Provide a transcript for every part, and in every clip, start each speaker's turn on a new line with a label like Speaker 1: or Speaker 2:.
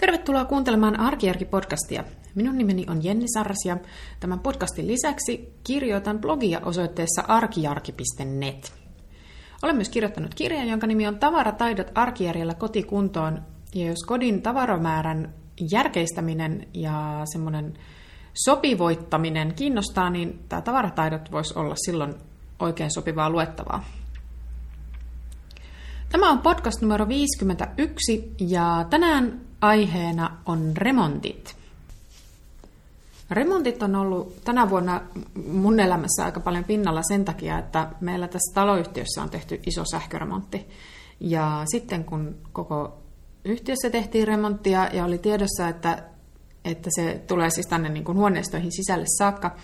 Speaker 1: Tervetuloa kuuntelemaan Arkijärki-podcastia. Minun nimeni on Jenni Sarras ja tämän podcastin lisäksi kirjoitan blogia osoitteessa arkijarki.net. Olen myös kirjoittanut kirjan, jonka nimi on Tavarataidot arkijärjellä kotikuntoon. Ja jos kodin tavaramäärän järkeistäminen ja semmoinen sopivoittaminen kiinnostaa, niin tämä tavarataidot voisi olla silloin oikein sopivaa luettavaa. Tämä on podcast numero 51 ja tänään aiheena on remontit. Remontit on ollut tänä vuonna mun elämässä aika paljon pinnalla sen takia, että meillä tässä taloyhtiössä on tehty iso sähköremontti. Ja sitten kun koko yhtiössä tehtiin remonttia ja oli tiedossa, että, että se tulee siis tänne niin kuin huoneistoihin sisälle saakka,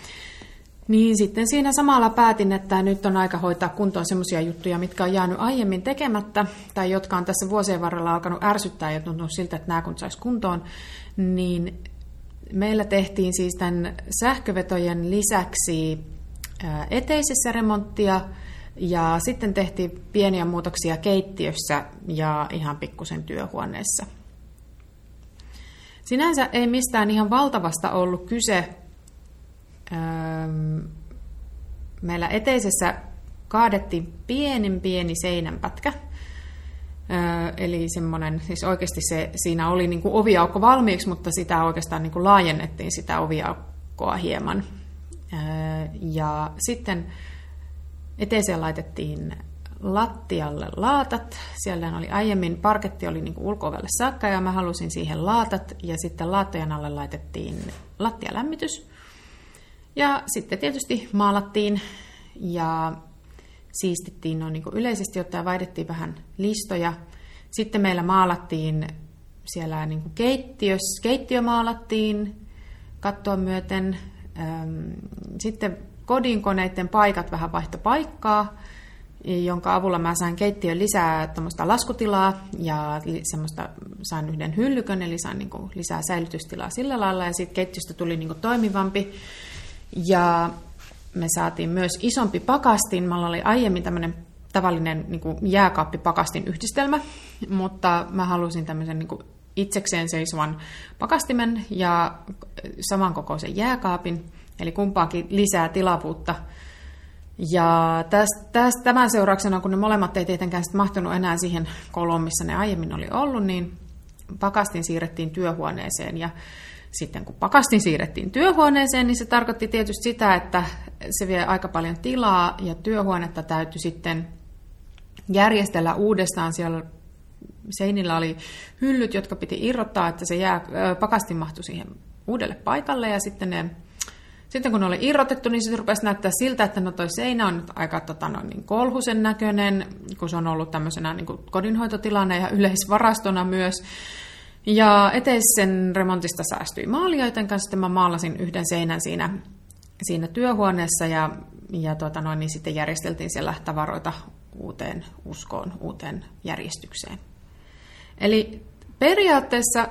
Speaker 1: niin sitten siinä samalla päätin, että nyt on aika hoitaa kuntoon sellaisia juttuja, mitkä on jäänyt aiemmin tekemättä, tai jotka on tässä vuosien varrella alkanut ärsyttää ja tuntunut siltä, että nämä kun saisi kuntoon, niin meillä tehtiin siis tämän sähkövetojen lisäksi eteisessä remonttia, ja sitten tehtiin pieniä muutoksia keittiössä ja ihan pikkusen työhuoneessa. Sinänsä ei mistään ihan valtavasta ollut kyse, meillä eteisessä kaadettiin pienin pieni seinänpätkä. Eli semmoinen, siis oikeasti se, siinä oli niin kuin oviaukko valmiiksi, mutta sitä oikeastaan niin kuin laajennettiin sitä oviaukkoa hieman. Ja sitten eteiseen laitettiin lattialle laatat. Siellä oli aiemmin, parketti oli niin ulko saakka ja mä halusin siihen laatat. Ja sitten laattojen alle laitettiin lattialämmitys. Ja sitten tietysti maalattiin ja siistittiin noin niin yleisesti ottaen, vaihdettiin vähän listoja. Sitten meillä maalattiin siellä niin kuin keittiös, keittiö maalattiin kattoa myöten. Sitten kodinkoneiden paikat vähän vaihto paikkaa, jonka avulla mä sain keittiön lisää laskutilaa ja semmoista, sain yhden hyllykön, eli sain niin lisää säilytystilaa sillä lailla, ja sitten keittiöstä tuli niin toimivampi. Ja me saatiin myös isompi pakastin. Meillä oli aiemmin tämmöinen tavallinen niin kuin jääkaappipakastin yhdistelmä, mutta mä halusin tämmöisen niin kuin itsekseen seisovan pakastimen ja samankokoisen jääkaapin, eli kumpaakin lisää tilavuutta. Ja tästä, tästä, tämän seurauksena, kun ne molemmat ei tietenkään sit mahtunut enää siihen koloon, missä ne aiemmin oli ollut, niin pakastin siirrettiin työhuoneeseen. Ja sitten kun pakastin siirrettiin työhuoneeseen, niin se tarkoitti tietysti sitä, että se vie aika paljon tilaa ja työhuonetta täytyy sitten järjestellä uudestaan. Siellä seinillä oli hyllyt, jotka piti irrottaa, että se jää, pakastin mahtui siihen uudelle paikalle ja sitten ne sitten kun ne oli irrotettu, niin se rupesi näyttää siltä, että no toi seinä on nyt aika tota, no, niin kolhusen näköinen, kun se on ollut tämmöisenä niin kuin kodinhoitotilana ja yleisvarastona myös. Ja eteisen remontista säästyi maali, joten kanssa mä maalasin yhden seinän siinä, siinä työhuoneessa ja, ja tuota noin, niin sitten järjesteltiin siellä tavaroita uuteen uskoon, uuteen järjestykseen. Eli periaatteessa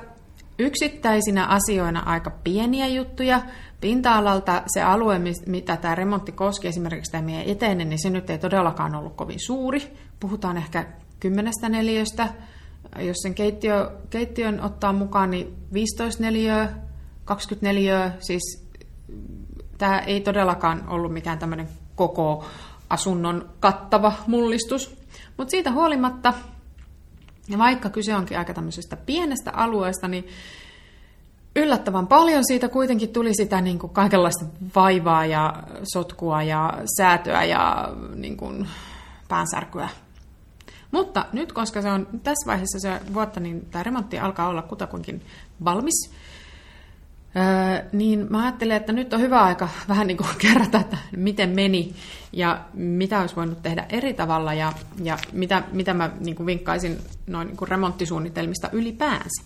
Speaker 1: yksittäisinä asioina aika pieniä juttuja. Pinta-alalta se alue, mitä tämä remontti koski, esimerkiksi tämä meidän eteinen, niin se nyt ei todellakaan ollut kovin suuri. Puhutaan ehkä kymmenestä neliöstä, jos sen keittiö, keittiön ottaa mukaan, niin 15 neliöä, 24, siis tämä ei todellakaan ollut mikään tämmöinen koko asunnon kattava mullistus. Mutta siitä huolimatta, ja vaikka kyse onkin aika tämmöisestä pienestä alueesta, niin yllättävän paljon siitä kuitenkin tuli sitä niin kuin kaikenlaista vaivaa ja sotkua ja säätöä ja niin kuin päänsärkyä mutta nyt, koska se on tässä vaiheessa se vuotta, niin tämä remontti alkaa olla kutakuinkin valmis, Öö, niin mä ajattelin, että nyt on hyvä aika vähän niin kuin kerrata, että miten meni ja mitä olisi voinut tehdä eri tavalla ja, ja mitä, mitä mä niin kuin vinkkaisin noin niin kuin remonttisuunnitelmista ylipäänsä.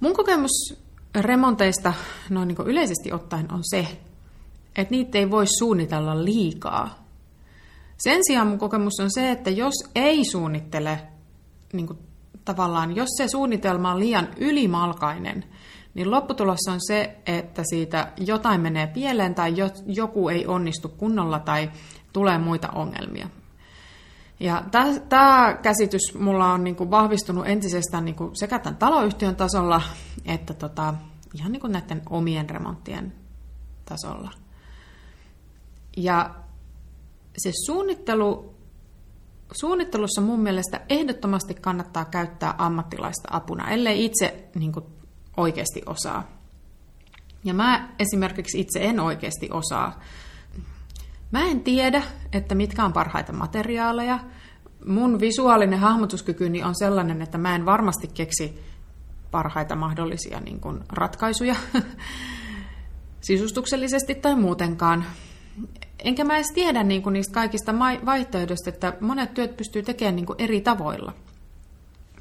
Speaker 1: Mun kokemus remonteista noin niin yleisesti ottaen on se, että niitä ei voi suunnitella liikaa. Sen sijaan mun kokemus on se, että jos ei suunnittele, niin kuin tavallaan, jos se suunnitelma on liian ylimalkainen, niin lopputulos on se, että siitä jotain menee pieleen tai joku ei onnistu kunnolla tai tulee muita ongelmia. Ja tämä käsitys mulla on niinku vahvistunut entisestään niinku sekä tämän taloyhtiön tasolla että tota, ihan niinku näiden omien remonttien tasolla. Ja se suunnittelu, suunnittelussa mun mielestä ehdottomasti kannattaa käyttää ammattilaista apuna, ellei itse niinku oikeasti osaa. Ja mä esimerkiksi itse en oikeasti osaa. Mä en tiedä, että mitkä on parhaita materiaaleja. Mun visuaalinen hahmotuskykyni on sellainen, että mä en varmasti keksi parhaita mahdollisia niin kuin, ratkaisuja sisustuksellisesti tai muutenkaan. Enkä mä edes tiedä niin kuin, niistä kaikista vaihtoehdoista, että monet työt pystyy tekemään niin kuin, eri tavoilla.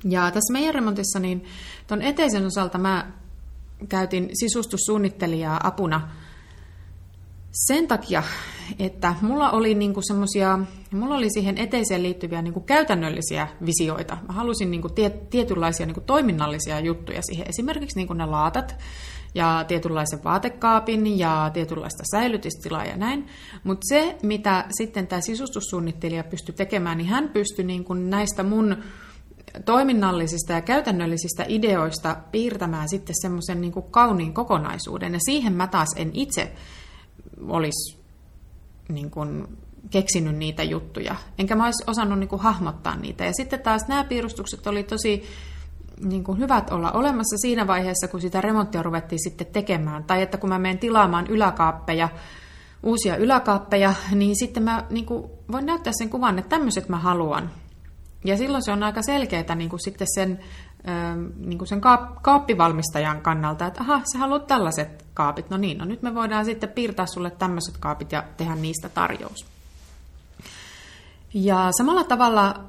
Speaker 1: Ja tässä meidän remontissa, niin tuon eteisen osalta mä käytin sisustussuunnittelijaa apuna sen takia, että mulla oli niinku semmosia, mulla oli siihen eteiseen liittyviä niinku käytännöllisiä visioita. Mä halusin niinku tie, tietynlaisia niinku toiminnallisia juttuja siihen, esimerkiksi niinku ne laatat ja tietynlaisen vaatekaapin ja tietynlaista säilytystilaa ja näin. Mutta se, mitä sitten tämä sisustussuunnittelija pystyi tekemään, niin hän pystyi niinku näistä mun toiminnallisista ja käytännöllisistä ideoista piirtämään sitten semmoisen niin kauniin kokonaisuuden. Ja siihen mä taas en itse olisi niin kuin, keksinyt niitä juttuja. Enkä mä olisi osannut niin kuin, hahmottaa niitä. Ja sitten taas nämä piirustukset oli tosi niin kuin, hyvät olla olemassa siinä vaiheessa, kun sitä remonttia ruvettiin sitten tekemään. Tai että kun mä menen tilaamaan yläkaappeja, uusia yläkaappeja, niin sitten mä niin kuin, voin näyttää sen kuvan, että tämmöiset mä haluan. Ja silloin se on aika selkeää niin kuin sitten sen, niin kuin sen kaappivalmistajan kannalta, että aha, sä haluat tällaiset kaapit. No niin, no nyt me voidaan sitten piirtää sulle tämmöiset kaapit ja tehdä niistä tarjous. Ja samalla tavalla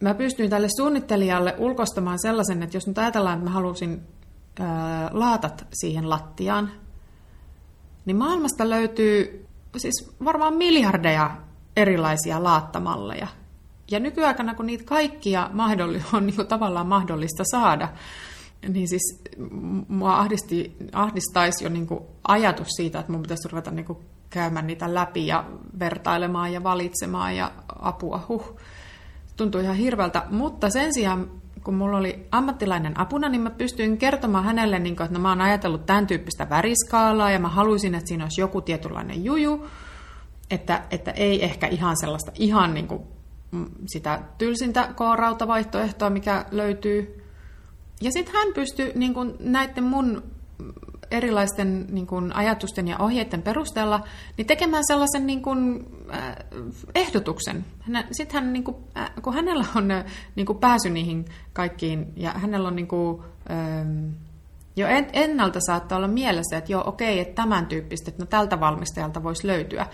Speaker 1: mä pystyin tälle suunnittelijalle ulkostamaan sellaisen, että jos nyt ajatellaan, että mä halusin ää, laatat siihen lattiaan, niin maailmasta löytyy siis varmaan miljardeja erilaisia laattamalleja – ja nykyaikana, kun niitä kaikkia on niin tavallaan mahdollista saada, niin siis mua ahdisti, ahdistaisi jo niin ajatus siitä, että mun pitäisi ruveta niin käymään niitä läpi ja vertailemaan ja valitsemaan ja apua, huh. Tuntui ihan hirveältä, mutta sen sijaan kun mulla oli ammattilainen apuna, niin mä pystyin kertomaan hänelle, niin kuin, että no, mä oon ajatellut tämän tyyppistä väriskaalaa ja mä haluaisin, että siinä olisi joku tietynlainen juju, että, että ei ehkä ihan sellaista ihan niin kuin sitä tylsintä K-rautavaihtoehtoa, mikä löytyy. Ja sitten hän pystyi niin kun, näiden mun erilaisten niin kun, ajatusten ja ohjeiden perusteella niin tekemään sellaisen niin kun, äh, ehdotuksen. Sitten hän, niin kun, äh, kun hänellä on äh, niin kun, pääsy niihin kaikkiin ja hänellä on niin kun, äh, jo ennalta saattaa olla mielessä, että joo, okei, että tämän tyyppistä, että no tältä valmistajalta voisi löytyä.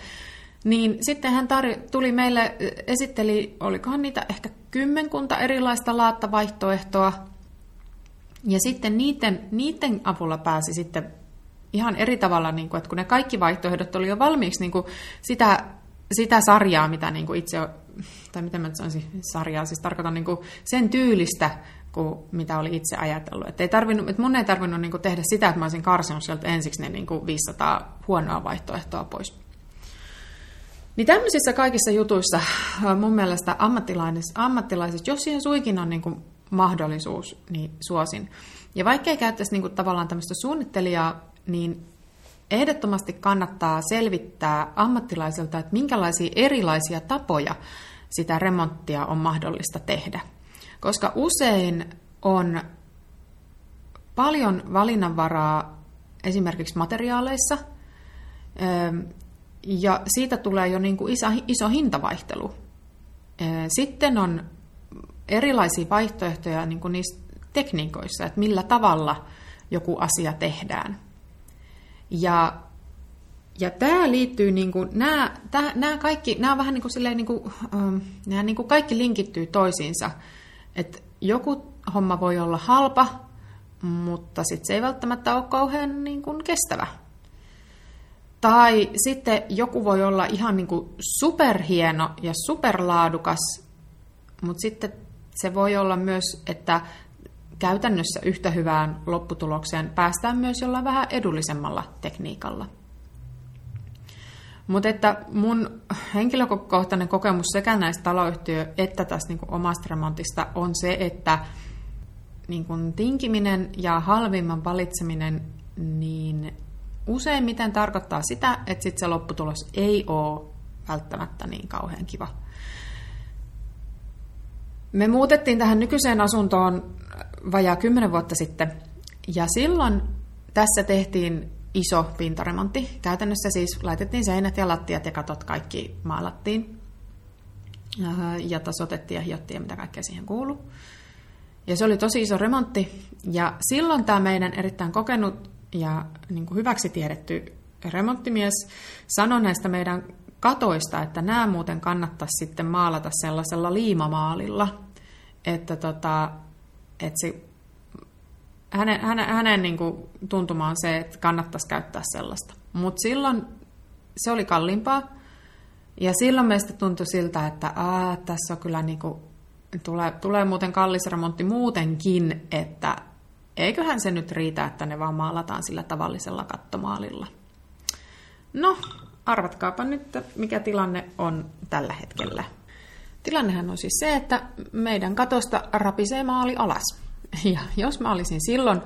Speaker 1: Niin sitten hän tar- tuli meille, esitteli, olikohan niitä ehkä kymmenkunta erilaista laattavaihtoehtoa. Ja sitten niiden, niiden avulla pääsi sitten ihan eri tavalla, niin kuin, että kun ne kaikki vaihtoehdot oli jo valmiiksi niin kuin sitä, sitä sarjaa, mitä niin kuin itse, tai miten mä sanoisin sarjaa, siis tarkoitan niin kuin sen tyylistä, kuin mitä oli itse ajatellut. Että ei tarvinnut, että mun ei tarvinnut niin kuin tehdä sitä, että mä olisin karsinut sieltä ensiksi ne niin kuin 500 huonoa vaihtoehtoa pois. Niin tämmöisissä kaikissa jutuissa mun mielestä ammattilaiset, jos siihen suikin on niin kuin mahdollisuus, niin suosin. Ja vaikka ei käyttäisi niin kuin tavallaan tämmöistä suunnittelijaa, niin ehdottomasti kannattaa selvittää ammattilaiselta, että minkälaisia erilaisia tapoja sitä remonttia on mahdollista tehdä. Koska usein on paljon valinnanvaraa esimerkiksi materiaaleissa, ja siitä tulee jo niin kuin iso, hintavaihtelu. Sitten on erilaisia vaihtoehtoja niin kuin niissä tekniikoissa, että millä tavalla joku asia tehdään. Ja, ja tämä liittyy, niin kuin, nämä, tämä, nämä kaikki, nämä vähän niin kuin, silleen, niin kuin, nämä niin kuin kaikki linkittyy toisiinsa. Että joku homma voi olla halpa, mutta sitten se ei välttämättä ole kauhean niin kuin, kestävä. Tai sitten joku voi olla ihan niin kuin superhieno ja superlaadukas, mutta sitten se voi olla myös, että käytännössä yhtä hyvään lopputulokseen päästään myös jollain vähän edullisemmalla tekniikalla. Mutta että mun henkilökohtainen kokemus sekä näistä taloyhtiö- että tästä niin omasta remontista on se, että niin kuin tinkiminen ja halvimman valitseminen, niin useimmiten tarkoittaa sitä, että sit se lopputulos ei ole välttämättä niin kauhean kiva. Me muutettiin tähän nykyiseen asuntoon vajaa kymmenen vuotta sitten, ja silloin tässä tehtiin iso pintaremontti. Käytännössä siis laitettiin seinät ja lattiat ja katot kaikki maalattiin ja tasotettiin ja hiottiin ja mitä kaikkea siihen kuuluu. Ja se oli tosi iso remontti. Ja silloin tämä meidän erittäin kokenut ja niin kuin hyväksi tiedetty remonttimies sanoi näistä meidän katoista, että nämä muuten kannattaisi sitten maalata sellaisella liimamaalilla, että, tota, että se, hänen, hänen, hänen niin kuin tuntuma on se, että kannattaisi käyttää sellaista. Mutta silloin se oli kalliimpaa, ja silloin meistä tuntui siltä, että aa, tässä on kyllä niin kuin, tulee, tulee muuten kallis remontti muutenkin, että eiköhän se nyt riitä, että ne vaan maalataan sillä tavallisella kattomaalilla. No, arvatkaapa nyt, mikä tilanne on tällä hetkellä. Tilannehan on siis se, että meidän katosta rapisee maali alas. Ja jos mä olisin silloin,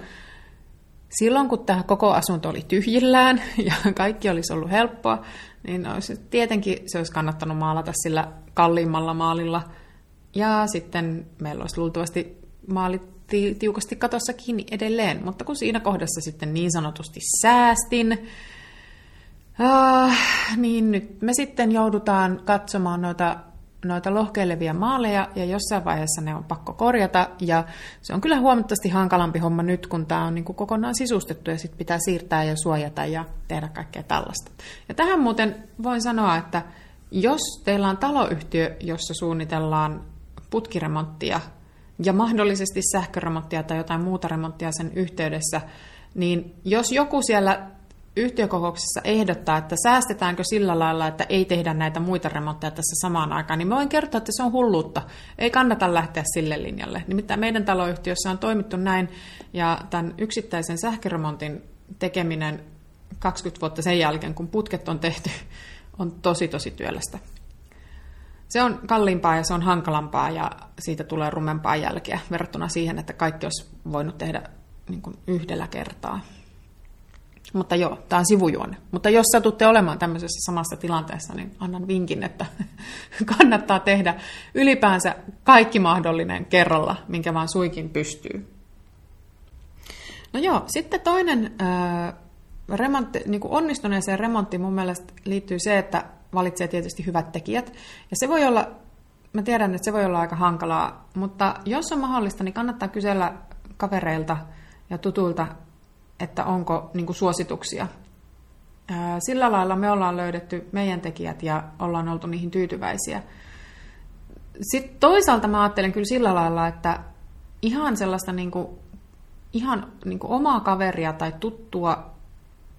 Speaker 1: silloin kun tämä koko asunto oli tyhjillään ja kaikki olisi ollut helppoa, niin olisi, tietenkin se olisi kannattanut maalata sillä kalliimmalla maalilla. Ja sitten meillä olisi luultavasti maalit tiukasti katossa kiinni edelleen. Mutta kun siinä kohdassa sitten niin sanotusti säästin, äh, niin nyt me sitten joudutaan katsomaan noita noita lohkeilevia maaleja ja jossain vaiheessa ne on pakko korjata ja se on kyllä huomattavasti hankalampi homma nyt, kun tämä on niin kuin kokonaan sisustettu ja sitten pitää siirtää ja suojata ja tehdä kaikkea tällaista. Ja tähän muuten voin sanoa, että jos teillä on taloyhtiö, jossa suunnitellaan putkiremonttia ja mahdollisesti sähköremonttia tai jotain muuta remonttia sen yhteydessä, niin jos joku siellä yhtiökokouksessa ehdottaa, että säästetäänkö sillä lailla, että ei tehdä näitä muita remontteja tässä samaan aikaan, niin mä voin kertoa, että se on hulluutta. Ei kannata lähteä sille linjalle. Nimittäin meidän taloyhtiössä on toimittu näin, ja tämän yksittäisen sähköremontin tekeminen 20 vuotta sen jälkeen, kun putket on tehty, on tosi tosi työlästä. Se on kalliimpaa ja se on hankalampaa ja siitä tulee rumempaa jälkeä verrattuna siihen, että kaikki olisi voinut tehdä niin yhdellä kertaa. Mutta joo, tämä on sivujuonne. Mutta jos satutte olemaan tämmöisessä samassa tilanteessa, niin annan vinkin, että kannattaa tehdä ylipäänsä kaikki mahdollinen kerralla, minkä vaan suikin pystyy. No joo, sitten toinen äh, remontti, niin kuin onnistuneeseen remonttiin mun mielestä liittyy se, että valitsee tietysti hyvät tekijät. Ja se voi olla, mä tiedän, että se voi olla aika hankalaa, mutta jos on mahdollista, niin kannattaa kysellä kavereilta ja tutuilta että onko niin kuin suosituksia. Sillä lailla me ollaan löydetty meidän tekijät ja ollaan oltu niihin tyytyväisiä. Sitten toisaalta mä ajattelen kyllä sillä lailla, että ihan sellaista niin kuin, ihan niin kuin omaa kaveria tai tuttua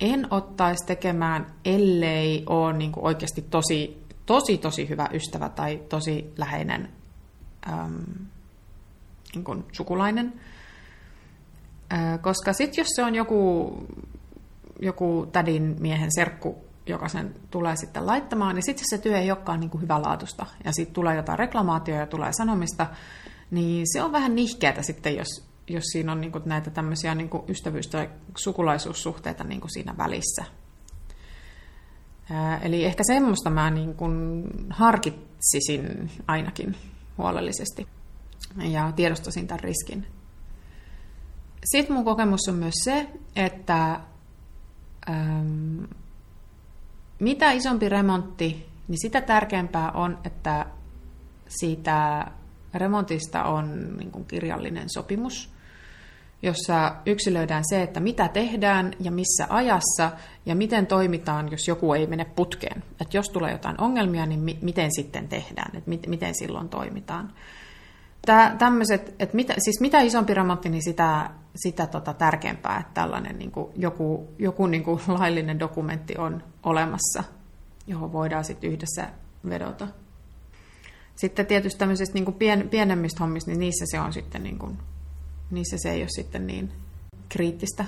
Speaker 1: en ottaisi tekemään, ellei ole niin kuin oikeasti tosi, tosi, tosi hyvä ystävä tai tosi läheinen äm, niin kuin sukulainen. Koska sitten jos se on joku, joku tädin miehen serkku, joka sen tulee sitten laittamaan, niin sitten se työ ei olekaan niin kuin hyvälaatusta, ja sitten tulee jotain reklamaatioa ja tulee sanomista, niin se on vähän nihkeätä sitten, jos, jos siinä on niin kuin näitä tämmöisiä niin kuin ystävyys- tai sukulaisuussuhteita niin kuin siinä välissä. Eli ehkä semmoista mä niin kuin harkitsisin ainakin huolellisesti ja tiedostasin tämän riskin. Sitten mun kokemus on myös se, että äm, mitä isompi remontti, niin sitä tärkeämpää on, että siitä remontista on niin kuin kirjallinen sopimus, jossa yksilöidään se, että mitä tehdään ja missä ajassa ja miten toimitaan, jos joku ei mene putkeen. Että jos tulee jotain ongelmia, niin mi- miten sitten tehdään, että mit- miten silloin toimitaan. Tää, tämmöset, että mitä, siis mitä isompi remontti, niin sitä, sitä tota tärkeämpää, että tällainen niin kuin joku, joku niin kuin laillinen dokumentti on olemassa, johon voidaan sitten yhdessä vedota. Sitten tietysti tämmöisistä niin kuin pien, pienemmistä hommista, niin niissä se on sitten niin kuin, niissä se ei ole sitten niin kriittistä.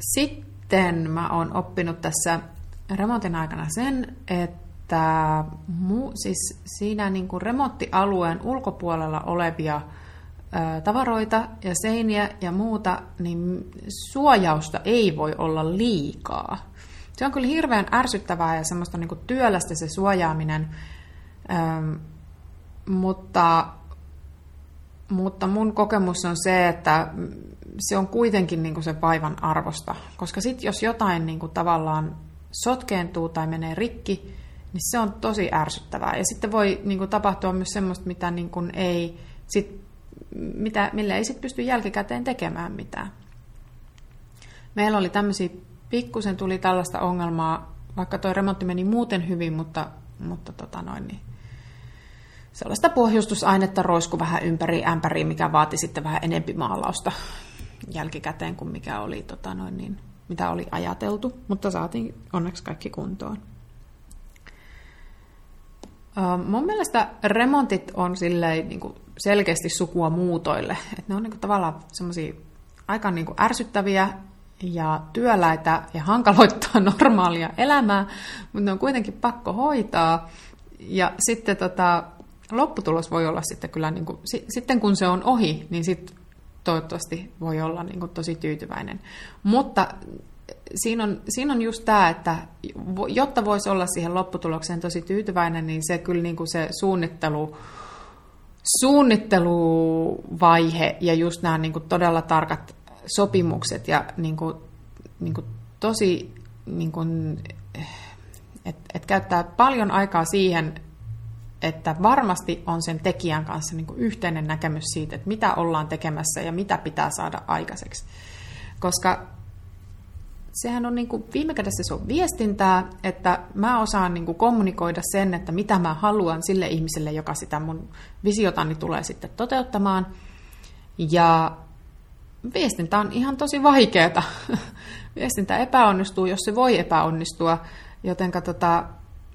Speaker 1: Sitten mä oon oppinut tässä remontin aikana sen, että mu, siis siinä niin kuin remonttialueen ulkopuolella olevia ä, tavaroita ja seiniä ja muuta, niin suojausta ei voi olla liikaa. Se on kyllä hirveän ärsyttävää ja semmoista niin kuin työlästä se suojaaminen, ähm, mutta, mutta mun kokemus on se, että se on kuitenkin niin kuin se vaivan arvosta, koska sitten jos jotain niin kuin tavallaan sotkeentuu tai menee rikki, niin se on tosi ärsyttävää. Ja sitten voi niin kuin, tapahtua myös semmoista, mitä niin kuin, ei, sit, mitä, millä ei sitten pysty jälkikäteen tekemään mitään. Meillä oli tämmöisiä, pikkusen tuli tällaista ongelmaa, vaikka tuo remontti meni muuten hyvin, mutta, mutta tota noin, niin sellaista pohjustusainetta roisku vähän ympäri ämpäriin, mikä vaati sitten vähän enempi maalausta jälkikäteen kuin mikä oli, tota noin, niin, mitä oli ajateltu, mutta saatiin onneksi kaikki kuntoon. Mun mielestä remontit on silleen, niin kuin selkeästi sukua muutoille. Et ne on niin kuin tavallaan semmoisia aika niin kuin ärsyttäviä ja työläitä ja hankaloittaa normaalia elämää, mutta ne on kuitenkin pakko hoitaa. Ja sitten tota, lopputulos voi olla sitten kyllä, niin kuin, sitten kun se on ohi, niin sitten toivottavasti voi olla niin kuin tosi tyytyväinen. Mutta siinä on, siinä on just tämä, että jotta voisi olla siihen lopputulokseen tosi tyytyväinen, niin se kyllä niin kuin se suunnittelu, suunnitteluvaihe ja just nämä niin kuin todella tarkat sopimukset ja niin kuin, niin kuin tosi, niin kuin, että et käyttää paljon aikaa siihen, että varmasti on sen tekijän kanssa niin kuin yhteinen näkemys siitä, että mitä ollaan tekemässä ja mitä pitää saada aikaiseksi. Koska sehän on niin kuin, viime kädessä se on viestintää, että mä osaan niin kuin kommunikoida sen, että mitä mä haluan sille ihmiselle, joka sitä mun visiotani tulee sitten toteuttamaan. Ja viestintä on ihan tosi vaikeaa. Viestintä epäonnistuu, jos se voi epäonnistua, joten tota,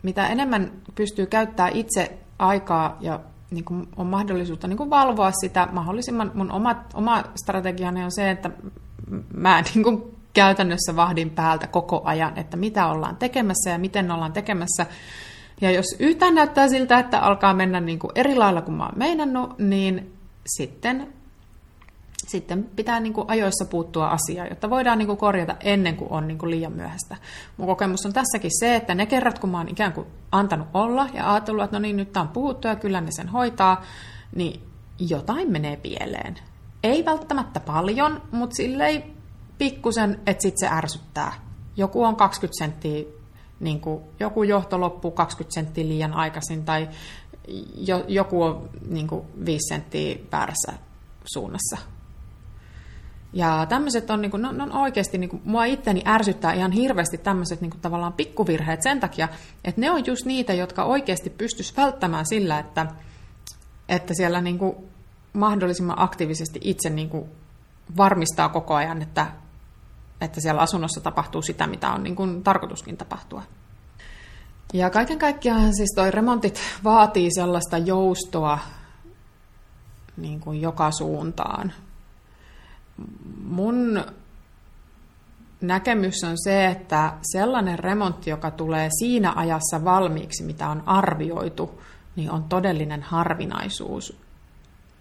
Speaker 1: mitä enemmän pystyy käyttämään itse aikaa ja niin kuin on mahdollisuutta niin kuin valvoa sitä mahdollisimman, mun oma, oma strategiani on se, että mä niin kuin käytännössä vahdin päältä koko ajan, että mitä ollaan tekemässä ja miten ollaan tekemässä. Ja jos yhtään näyttää siltä, että alkaa mennä niin kuin eri lailla kuin mä oon meinannut, niin sitten sitten pitää niin kuin ajoissa puuttua asiaan, jotta voidaan niin kuin korjata ennen kuin on niin kuin liian myöhäistä. Mun kokemus on tässäkin se, että ne kerrat, kun mä oon ikään kuin antanut olla ja ajatellut, että no niin, nyt on puhuttu ja kyllä ne sen hoitaa, niin jotain menee pieleen. Ei välttämättä paljon, mutta silleen pikkusen, että sitten se ärsyttää. Joku on 20 senttiä, niin kuin, joku johto loppuu 20 senttiä liian aikaisin, tai jo, joku on niin kuin 5 senttiä väärässä suunnassa ja tämmöiset on, niin kuin, no, no oikeasti, niin kuin, mua itteni ärsyttää ihan hirveästi tämmöiset niin kuin, tavallaan pikkuvirheet sen takia, että ne on just niitä, jotka oikeasti pystyisi välttämään sillä, että, että siellä niin kuin, mahdollisimman aktiivisesti itse niin kuin, varmistaa koko ajan, että, että siellä asunnossa tapahtuu sitä, mitä on niin kuin, tarkoituskin tapahtua. Ja kaiken kaikkiaan siis toi remontit vaatii sellaista joustoa niin kuin joka suuntaan mun näkemys on se, että sellainen remontti, joka tulee siinä ajassa valmiiksi, mitä on arvioitu, niin on todellinen harvinaisuus.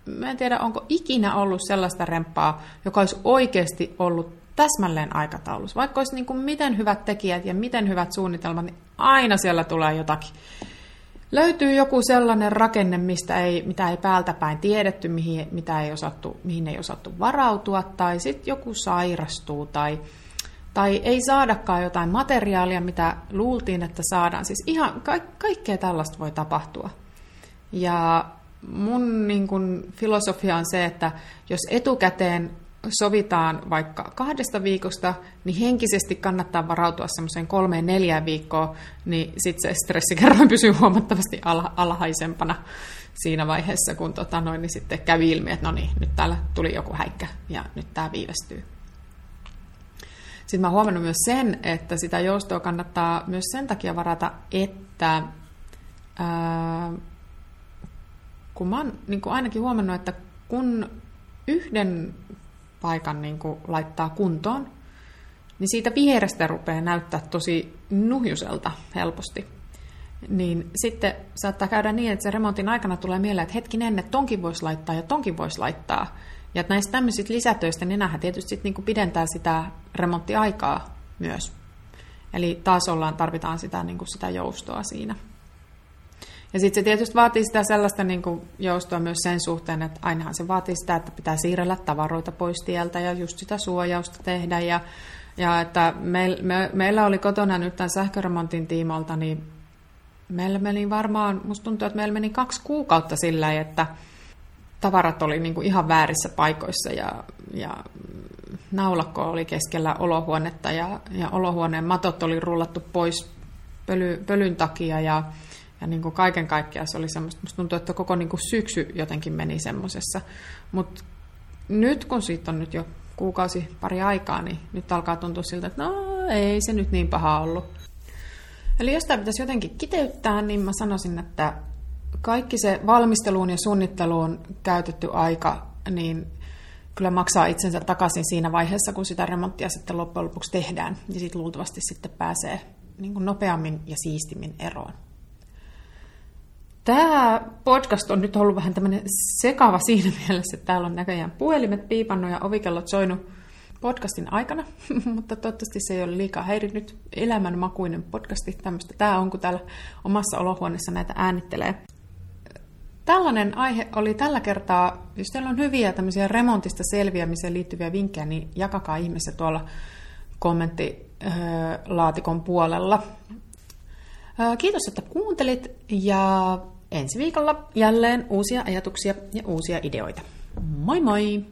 Speaker 1: Mä en tiedä, onko ikinä ollut sellaista remppaa, joka olisi oikeasti ollut täsmälleen aikataulussa. Vaikka olisi niin kuin miten hyvät tekijät ja miten hyvät suunnitelmat, niin aina siellä tulee jotakin löytyy joku sellainen rakenne, mistä ei, mitä ei päältä päin tiedetty, mihin, mitä ei osattu, mihin ei osattu varautua, tai sitten joku sairastuu, tai, tai ei saadakaan jotain materiaalia, mitä luultiin, että saadaan. Siis ihan ka- kaikkea tällaista voi tapahtua. Ja mun niin kun, filosofia on se, että jos etukäteen sovitaan vaikka kahdesta viikosta, niin henkisesti kannattaa varautua semmoiseen kolmeen neljään viikkoon, niin sitten se stressikerroin pysyy huomattavasti alhaisempana siinä vaiheessa, kun tota noin, niin sitten kävi ilmi, että no niin, nyt täällä tuli joku häikkä ja nyt tämä viivästyy. Sitten mä huomannut myös sen, että sitä joustoa kannattaa myös sen takia varata, että ää, kun mä oon niin kuin ainakin huomannut, että kun yhden paikan niin kuin laittaa kuntoon, niin siitä vierestä rupeaa näyttää tosi nuhjuselta helposti. Niin sitten saattaa käydä niin, että se remontin aikana tulee mieleen, että hetkinen, että tonkin voisi laittaa ja tonkin voisi laittaa. Ja että näistä tämmöisistä lisätöistä, niin nämähän tietysti sitten niin pidentää sitä remonttiaikaa myös. Eli taas ollaan, tarvitaan sitä, niin kuin sitä joustoa siinä. Ja sitten se tietysti vaatii sitä sellaista niin kuin joustoa myös sen suhteen, että ainahan se vaatii sitä, että pitää siirrellä tavaroita pois tieltä ja just sitä suojausta tehdä. Ja, ja että me, me, meillä oli kotona nyt tämän sähköremontin tiimolta, niin meillä meni varmaan, musta tuntuu, että meillä meni kaksi kuukautta sillä että tavarat oli niin kuin ihan väärissä paikoissa ja, ja naulakko oli keskellä olohuonetta ja, ja olohuoneen matot oli rullattu pois pöly, pölyn takia ja, ja niin kuin kaiken kaikkiaan se oli semmoista, musta tuntuu, että koko niin kuin syksy jotenkin meni semmoisessa. Mutta nyt kun siitä on nyt jo kuukausi pari aikaa, niin nyt alkaa tuntua siltä, että no ei se nyt niin paha ollut. Eli jos tämä pitäisi jotenkin kiteyttää, niin mä sanoisin, että kaikki se valmisteluun ja suunnitteluun käytetty aika, niin kyllä maksaa itsensä takaisin siinä vaiheessa, kun sitä remonttia sitten loppujen lopuksi tehdään. Ja sitten luultavasti sitten pääsee niin kuin nopeammin ja siistimmin eroon. Tämä podcast on nyt ollut vähän tämmöinen sekava siinä mielessä, että täällä on näköjään puhelimet piipannut ja ovikellot soinut podcastin aikana, mutta toivottavasti se ei ole liikaa häirinnyt elämänmakuinen podcasti. Tämmöistä tämä on, kun täällä omassa olohuoneessa näitä äänittelee. Tällainen aihe oli tällä kertaa, jos teillä on hyviä tämmöisiä remontista selviämiseen liittyviä vinkkejä, niin jakakaa ihmeessä tuolla kommenttilaatikon puolella. Kiitos, että kuuntelit ja ensi viikolla jälleen uusia ajatuksia ja uusia ideoita. Moi moi!